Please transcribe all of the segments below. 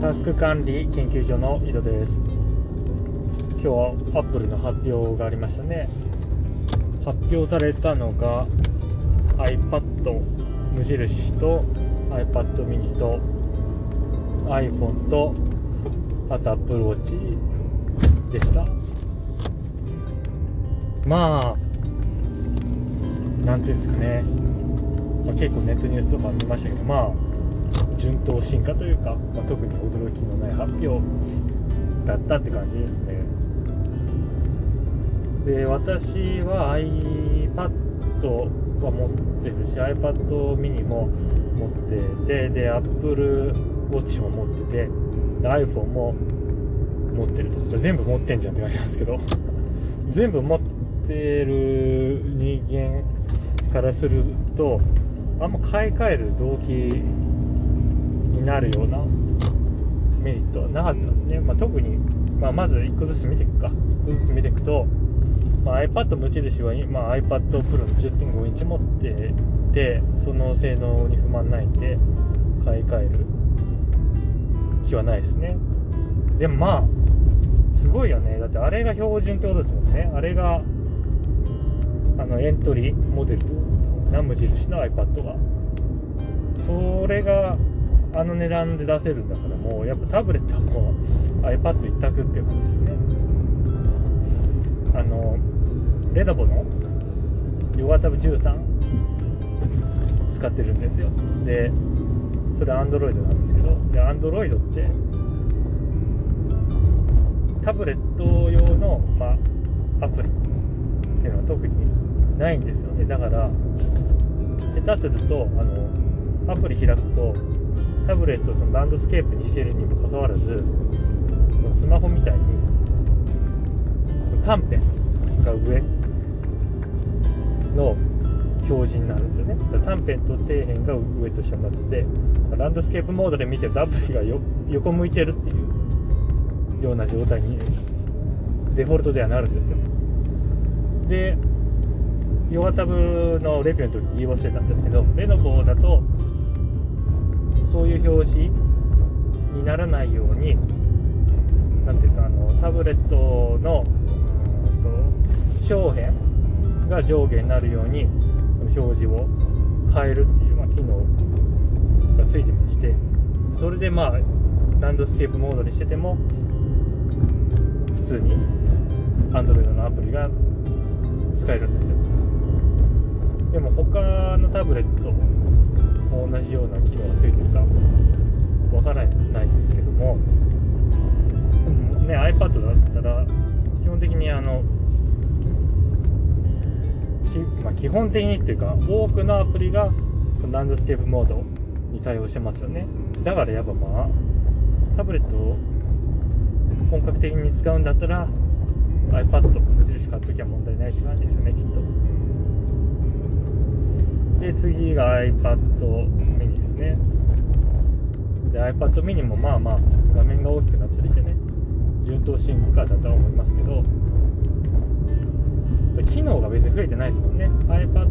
タスク管理研究所の井戸です。今日はアップルの発表がありましたね。発表されたのが iPad 無印と iPad mini と iPhone とあと Apple Watch でした。まあなんていうんですかね、まあ、結構ネットニュースとか見ましたけどまあ順当進化というか、まあ、特に驚きのない発表だったって感じですね。で私は iPad は持ってるし iPad mini も持っててで Apple Watch も持ってて iPhone も持ってると。全部持ってんじゃんって感じなんですけど。全部持ってる人間からするとあんま買い替える動機になるようなメリットはなかったですね、まあ、特に、まあ、まず1個ずつ見ていくか。1個ずつ見ていくと、まあ、iPad 無印は、まあ、iPad Pro の10.5インチ持っててその性能に不満ないんで買い替える気はないですね。でもまあすごいよね。だってあれが標準ってことですもんね。あれがあのエントリーモデル。な無印の iPad が。それがあの値段で出せるんだからもうやっぱタブレットはもう iPad 一択っていう感じですね。あのレノボのヨガタブ13使ってるんですよ。でそれ Android なんですけどで Android ってタブレット用の、まあ、アプリっていうのは特にないんですよね。だから下手するとあのアプリ開くとタブレットをそのランドスケープにしてるにもかかわらずスマホみたいに短編が上の表示になるんですよね。短編と底辺が上と下になっててランドスケープモードで見てるとアプリが横向いてるっていうような状態にデフォルトではなるんですよ。でヨガタブのレビューの時に言い忘れたんですけどレノボだとそういう表示にならないように何ていうかあのタブレットの小辺が上下になるように表示を変えるっていう、まあ、機能がついてましてそれでまあランドスケープモードにしてても普通に Android のアプリが使えるんですよ。でも他のタブレット同じような機能がついてるかわからないんですけども。ね iPad だったら基本的にあのまあ、基本的にっていうか多くのアプリがランドスケープモードに対応してますよね。だからやっぱまあタブレットを本格的に使うんだったら iPad 無印買っときゃ問題ないって感じですよねきっと。で次が iPad mini ですね。で iPad mini もまあまあ画面が大きくなったりしてね。順当進化だとは思いますけど。機能が別に増えてないですもんね。iPad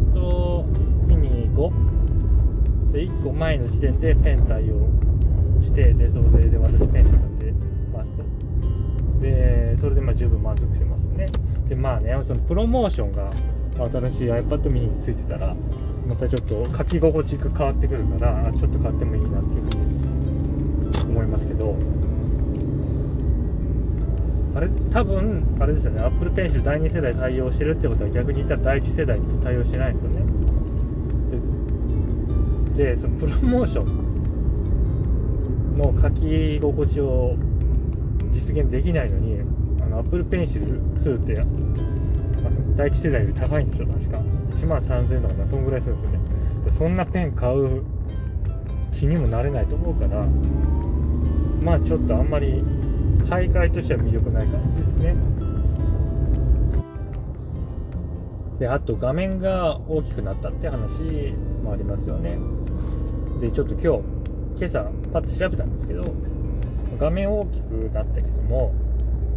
mini 5で1個前の時点でペン対応してでそれで私ペン使ってますと。でそれでまあ十分満足してますね。でまあねそのプロモーションが新しい iPad mini についてたらまたちょっと書き心地が変わってくるからちょっと買ってもいいなっていうふうに思いますけど。あれ？多分あれですよね。Apple Pencil 第2世代対応してるってことは逆に言ったら第1世代に対応してないんですよね。でそのプロモーションの書き心地を実現できないのにあの Apple Pencil 2って第1世代より高いんですよ確か。1万3000円とかそんぐらいするんですよね。でそんなペン買う気にもなれないと思うからまあちょっとあんまり買い替えとしては魅力ない感じですね。であと画面が大きくなったって話もありますよね。でちょっと今日今朝パッと調べたんですけど画面大きくなったけども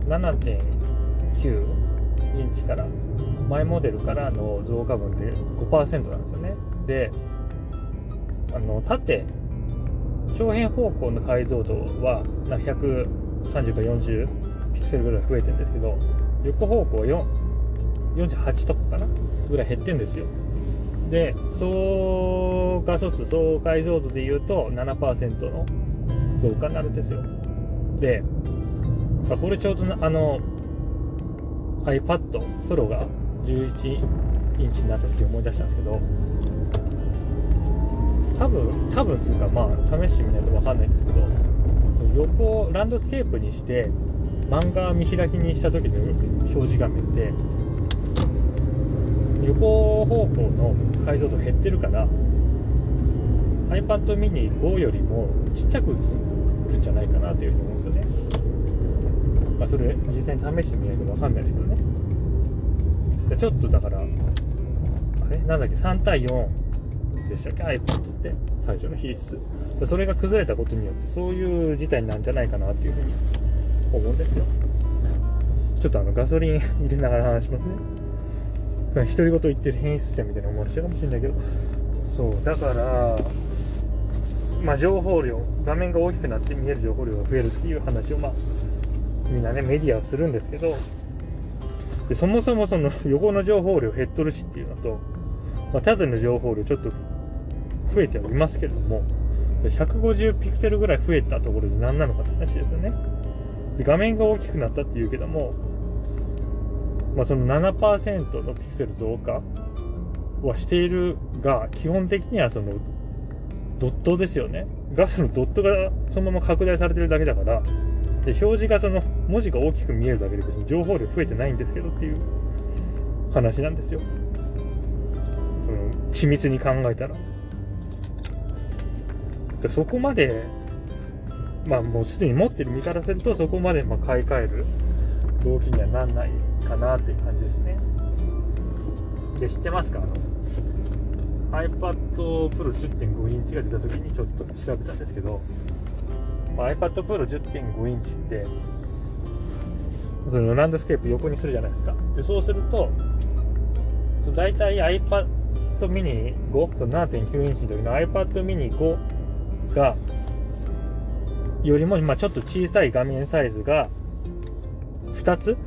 7.9インチから前モデルからの増加分で5%なんですよね。であの縦長辺方向の解像度は130か40ピクセルぐらい増えてるんですけど横方向は4 48とかかな？ぐらい減ってんですよ。で総画素数総解像度でいうと7%の増加になるんですよ。でこれちょうどあの iPad Pro が11インチになった時思い出したんですけど多分多分つうかまあ試してみないと分かんないんですけどその横ランドスケープにして漫画見開きにした時の表示画面って横方向の解像度減ってるから iPad mini 5よりもちっちゃく映るんじゃないかなというふうに思うんですよね。まあ、それ実際に試してみないと分かんないですけどね。でちょっとだから、あれ？なんだっけ、3対4でしたっけ ?iPad って最初の比率。でそれが崩れたことによってそういう事態なんじゃないかなっていうふうに思うんですよ。ちょっとあのガソリン入れながら話しますね。独り言言ってる変質者みたいな思われちゃうかもしれないけど、そう、だから、まあ、情報量、画面が大きくなって見える情報量が増えるっていう話を、まあ、みんなね、メディアはするんですけど、でそもそもその 横の情報量減っとるしっていうのと、まあ、縦の情報量ちょっと増えてはいますけれども、150ピクセルぐらい増えたところで何なのかって話ですよね。で画面が大きくなったっていうけども、まあ、その7%のピクセル増加はしているが、基本的にはそのドットですよね。ガスのドットがそのまま拡大されてるだけだから、で表示がその文字が大きく見えるだけで別に情報量増えてないんですけどっていう話なんですよ。その緻密に考えたら。でそこまで、まあもうすでに持ってる身からするとそこまでま買い替える動機にはなんないかなっていう感じですね。で、知ってますか？あの iPad Pro 10.5インチが出た時にちょっと調べたんですけど、まあ、iPad Pro 10.5インチってそのランドスケープ横にするじゃないですか。でそうするとそ大体 iPad mini 5その7.9インチの時の iPad mini 5がよりも、まあ、ちょっと小さい画面サイズが2つ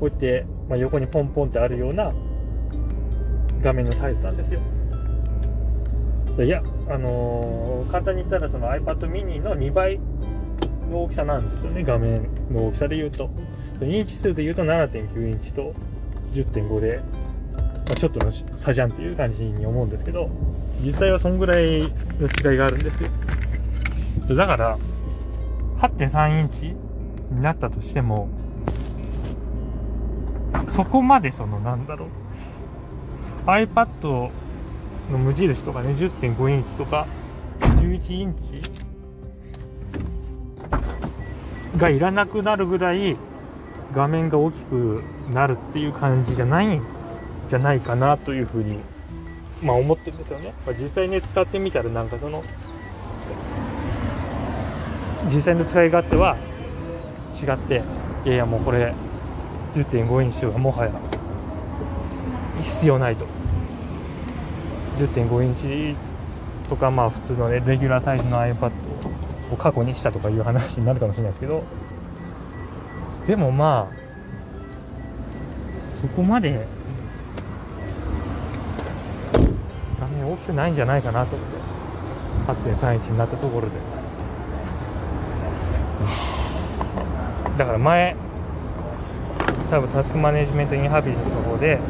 こうやって、まあ、横にポンポンってあるような画面のサイズなんですよ。いや、あのー、簡単に言ったらその iPad mini の2倍の大きさなんですよね、画面の大きさで言うと。インチ数で言うと7.9インチと10.5で、まあ、ちょっとの差じゃんっていう感じに思うんですけど、実際はそんぐらいの違いがあるんですよ。だから、8.3インチになったとしても、そこまでそのなんだろう、iPad の無印とかね10.5インチとか11インチがいらなくなるぐらい画面が大きくなるっていう感じじゃないんじゃないかなというふうにまあ思ってるんですよね、まあ、実際ね使ってみたらなんかその実際の使い勝手は違っていやいやもうこれ10.5インチはもはや必要ないと。10.5インチとかまあ普通のレギュラーサイズの iPad を過去にしたとかいう話になるかもしれないですけどでもまあそこまで画面大きくないんじゃないかなと思って8.3インチになったところで。だから前多分タスクマネジメントインハビリスの方で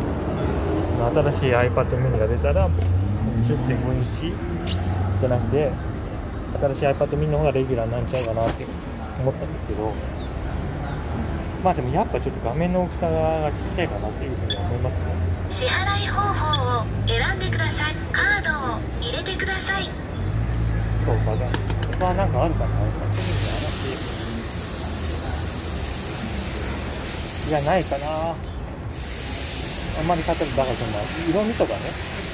新しい iPad mini が出たら10.5インチじゃなくて新しい iPad mini の方がレギュラーになっちゃうかなって思ったんですけどまあでもやっぱちょっと画面の大きさがちっちゃいかなっていうふうに思いますね。支払い方法を選んでください。カードを入れてください。そうかがここはなんかあるかな？いやないかな。あんまり買ったらだからそんな色味とかね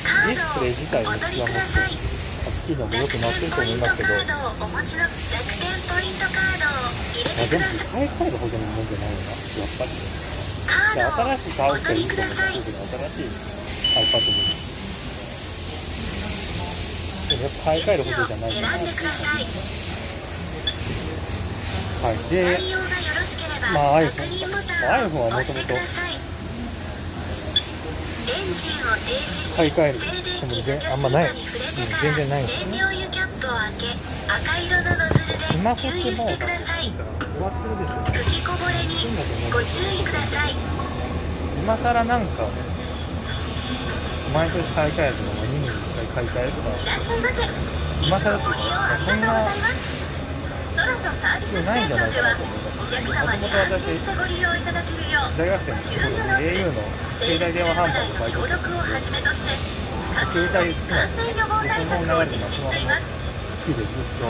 ディスプレイ自体の質はもっとはっきりのも良くなってると思い。ますけどい。やでも買い替えるほどのもんじゃないよなやっぱりいや新しい買う人はいいと思うんですけど新しい iPad もやっぱ買い替えることじゃない選んでくださいはいでまあ iPhone iPhone をは押してくださいエンジンを停止し買い替える静電気でも全除去あんまないシートに触れてから全然ない。です清涼油キャップを開け赤色のノズルでスマホってもう終わってるでしょ吹きこぼれにご注意ください。今更なんか毎年買い替えるとか2年に1回買い替えるとか。今更っていうかそんなりがとうございますソラソサービスステーションではお客様に安心してご利用いただけるよう大学生の頃に au の携帯電話販売のバイトをはじめとして各携帯好きなん感染予防対策を実施しています好きでずっと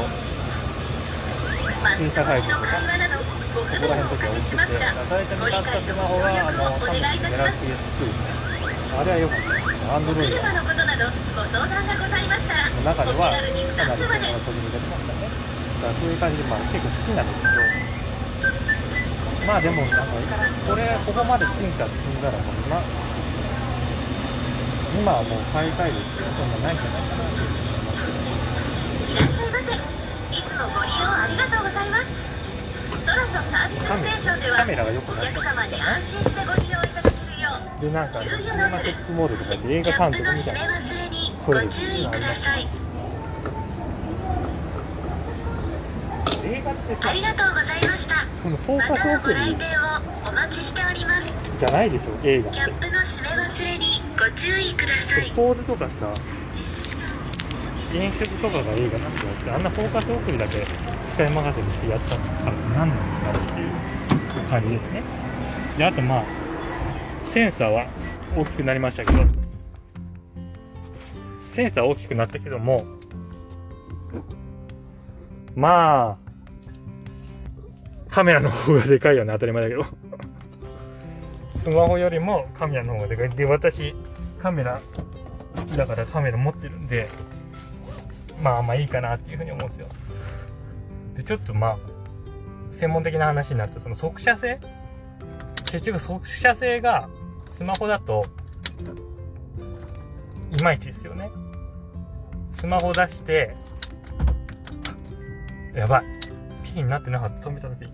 マスク越しの会話などご不ここら辺の時はかけしますが最初に買ったスマホがあ協力をおのサム願いいたしますスンギャラクシー S2 ですねあれは良かったアンドロイドの中ではかなり2つまで専門的に出てましたねかそういう感じでまあ結構好きなんですけどまあでもなんかこれここまで進化進んだらもう今今はもう買い替える必要そんなないんじゃないかなと思いますけどいらっしゃいませいつもご利用ありがとうございますソラソサービスステーションではカメラが良くおなった客様に安心してご利用いただけるようでなんかシネマティックモードとかで映画監キャップの督みたいな閉め忘れにご注意ください映画ってさありがとうございました。そのフォーまカス送り店をお待ちしております。じゃないでしょ映画キャップの閉め忘れにご注意ください。ポーズとかさ演出とかが映画なんてやって。あんなフォーカス送りだけ使い任せにしてやったから何なんだっていう感じですね。であとまあセンサーは大きくなりましたけど。センサー大きくなったけども。まあカメラの方がでかいよね当たり前だけど。スマホよりもカメラの方がでかい。で私カメラ好きだからカメラ持ってるんでまあまあいいかなっていうふうに思うんですよ。でちょっとまあ専門的な話になるとその速射性？結局速射性がスマホだといまいちですよね。スマホ出してやばい。ピンになってなかった。止めた時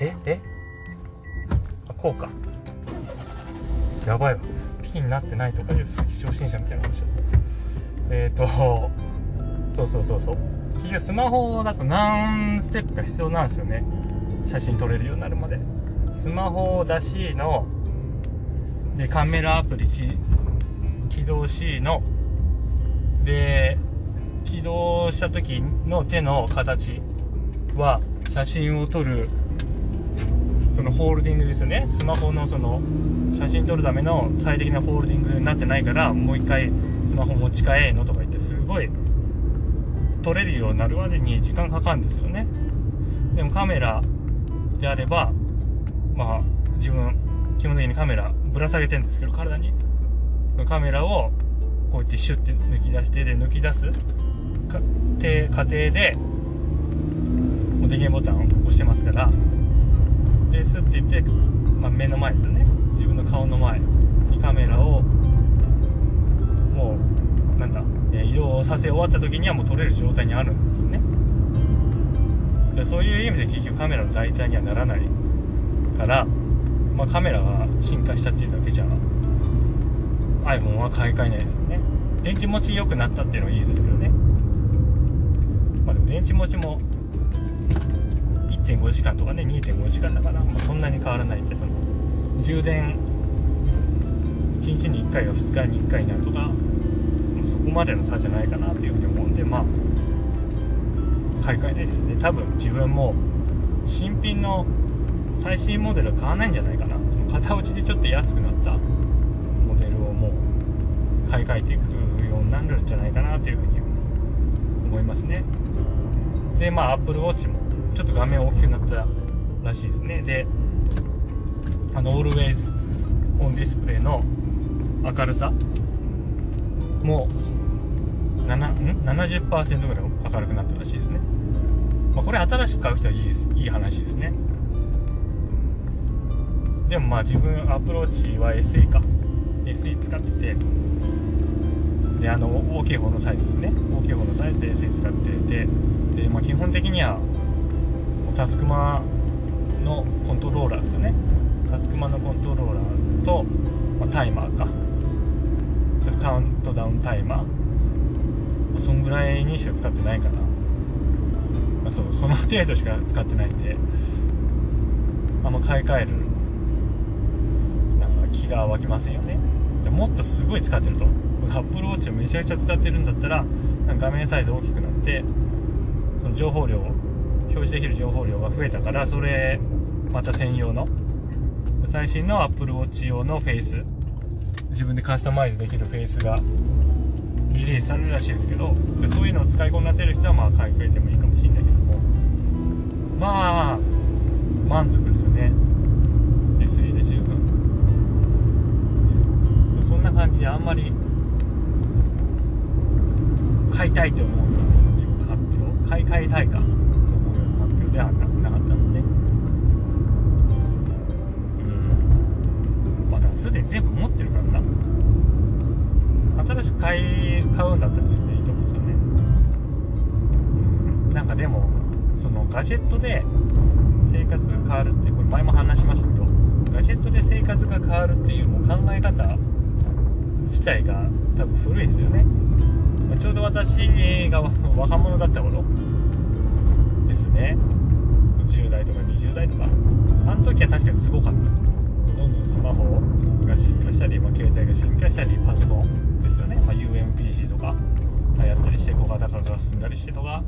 ええ？あこうか。やばい。わピンになってないとかいう初心者みたいなことしちゃった。えっ、ー、とそうそうそうそう。結局スマホだと何ステップか必要なんですよね。写真撮れるようになるまで。スマホを出しのでカメラアプリ起動しので起動した時の手の形は写真を撮るそのホールディングですよね。スマホのその写真撮るための最適なホールディングになってないからもう一回スマホ持ち替えのとか言ってすごい撮れるようになるまでに時間かかるんですよね。でもカメラであればまあ自分基本的にカメラぶら下げてるんですけど体に。カメラをこうやってシュッて抜き出してで抜き出す過程でもう電源ボタンを押してますからでスッて言って、まあ、目の前ですよね。自分の顔の前にカメラをもうなんだえ移動させ終わった時にはもう撮れる状態にあるんですね。でそういう意味で結局カメラの代替にはならないから、まあ、カメラが進化したっていうだけじゃ iPhone は買い替えないですよね。電池持ち良くなったっていうのはいいですけどね。まあでも電池持ちも1.5時間とかね2.5時間だから、まあ、そんなに変わらないんでその充電1日に1回が2日に1回になるとかまあそこまでの差じゃないかなというふうに思うんでまあ買い替えないですね。多分自分も新品の最新モデルは買わないんじゃないかな。その片落ちでちょっと安くなったモデルをもう買い替えていくようになるんじゃないかなというふうに思いますね。でまあ Apple Watch もちょっと画面大きくなったらしいですね。であの Always on Display の明るさもう7ん70%ぐらい明るくなったらしいですね、まあ、これ新しく買う人はいいですいい話ですね。でもまあ自分アプローチは SE か。SE 使ってて。であの大きい方のサイズですね。大きい方のサイズで SE 使ってて。で、まあ、基本的にはタスクマのコントローラーですよね。タスクマのコントローラーと、まあ、タイマーか。カウントダウンタイマー。そんぐらいにしか使ってないかな、まあ、そうその程度しか使ってないんで。あんま買い替えるなんか気が湧きませんよね。でもっとすごい使ってると。アップルウォッチをめちゃくちゃ使ってるんだったら画面サイズ大きくなってその情報量表示できる情報量が増えたからそれまた専用の最新の Apple Watch 用のフェイス自分でカスタマイズできるフェイスがリリースされるらしいですけどそういうのを使いこなせる人はまあ買い替えてもいいかもしれないけどもまあ満足ですよね。SE で十分。そうそんな感じであんまり買いたいと思うよう発表買い替えたいか。ジェットで生活が変わるってこれ前も話しましたけどガジェットで生活が変わるっていうもう考え方自体が多分古いですよね。まちょうど私が若者だった頃ですね。10代とか20代とか。あの時は確かにすごかった。どんどんスマホが進化したり、まあ、携帯が進化したりパソコンですよね、まあ、UMPC とか流行ったりして小型化が進んだりしてとか。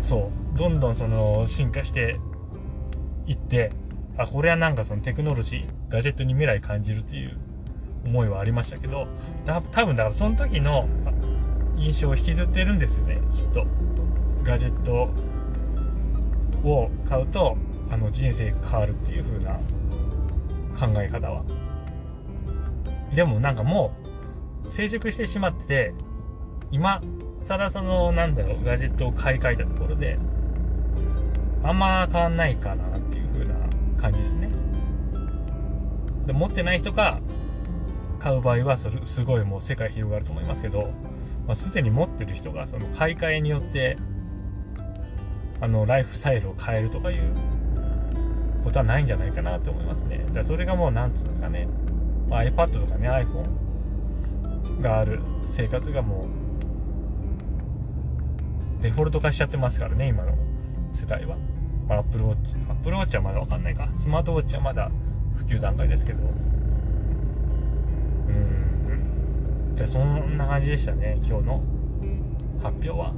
そう。どんどんその進化していってあこれはなんかそのテクノロジーガジェットに未来感じるっていう思いはありましたけど多分だからその時の印象を引きずってるんですよねきっと。ガジェットを買うとあの人生が変わるっていう風な考え方は。でもなんかもう成熟してしまってて今更そのなんだろうガジェットを買い替えたところであんま変わんないかなっていう風な感じですね。で持ってない人が買う場合はそれすごいもう世界広がると思いますけど、まあ、すでに持ってる人がその買い替えによってあのライフスタイルを変えるとかいうことはないんじゃないかなと思いますね。だそれがもう何つうんですかね、まあ、iPad とかね iPhone がある生活がもうデフォルト化しちゃってますからね今の世代は、まあ、Apple Watch Apple Watch はまだ分かんないか。スマートウォッチはまだ普及段階ですけど。うん。じゃあそんな感じでしたね今日の。発表は。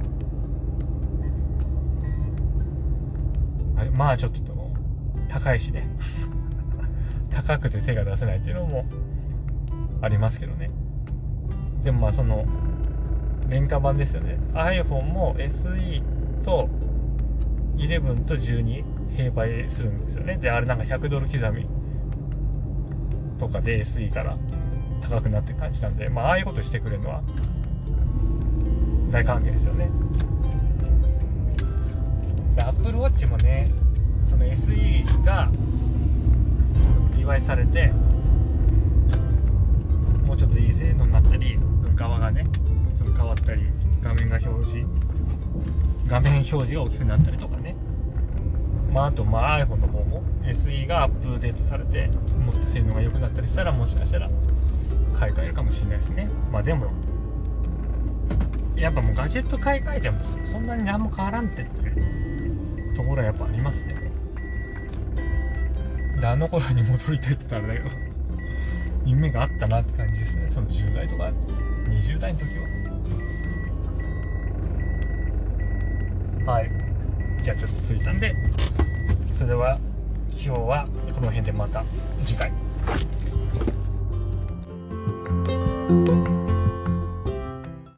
はいまあちょっと高いしね。高くて手が出せないっていうのもありますけどね。でもまあその廉価版ですよね。iPhone も SE と11と12併売するんですよね。であれなんか100ドル刻み。とかで SE から高くなって感じなんで、まあ、ああいうことしてくれるのは大歓迎ですよね。で Apple Watch もねその SE がリバイされてもうちょっといい性能になったり側がねその変わったり画面が表示画面表示が大きくなったりとかね。まあ、あとまあ iPhone の方も SE がアップデートされてもっと性能が良くなったりしたらもしかしたら買い替えるかもしれないですね。まあでもやっぱもうガジェット買い替えてもそんなに何も変わらんってっていうところはやっぱありますね。であの頃に戻りたいって言ったらだけど 夢があったなって感じですね。その10代とか20代の時は。はい。じゃあちょっと着いたんでそれでは今日はこの辺でまた次回。